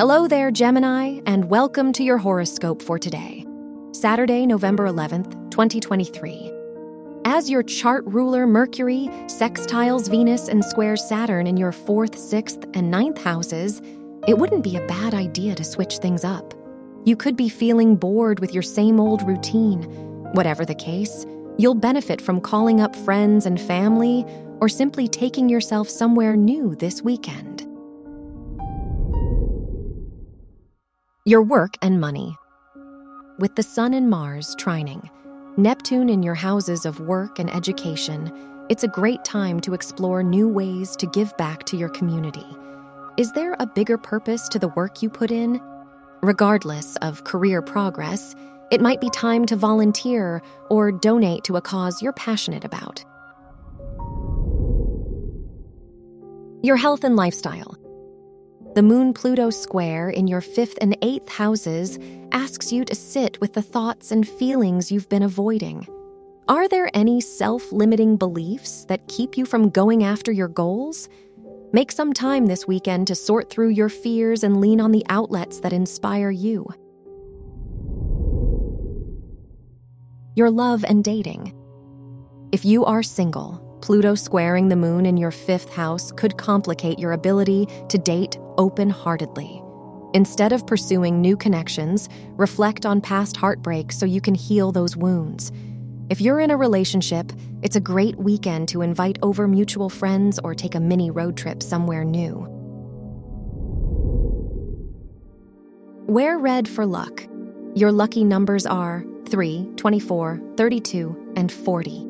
Hello there, Gemini, and welcome to your horoscope for today, Saturday, November 11th, 2023. As your chart ruler Mercury sextiles Venus and squares Saturn in your fourth, sixth, and ninth houses, it wouldn't be a bad idea to switch things up. You could be feeling bored with your same old routine. Whatever the case, you'll benefit from calling up friends and family or simply taking yourself somewhere new this weekend. Your work and money. With the Sun and Mars trining, Neptune in your houses of work and education, it's a great time to explore new ways to give back to your community. Is there a bigger purpose to the work you put in? Regardless of career progress, it might be time to volunteer or donate to a cause you're passionate about. Your health and lifestyle. The Moon Pluto square in your fifth and eighth houses asks you to sit with the thoughts and feelings you've been avoiding. Are there any self limiting beliefs that keep you from going after your goals? Make some time this weekend to sort through your fears and lean on the outlets that inspire you. Your love and dating. If you are single, Pluto squaring the moon in your fifth house could complicate your ability to date open heartedly. Instead of pursuing new connections, reflect on past heartbreak so you can heal those wounds. If you're in a relationship, it's a great weekend to invite over mutual friends or take a mini road trip somewhere new. Wear red for luck. Your lucky numbers are 3, 24, 32, and 40.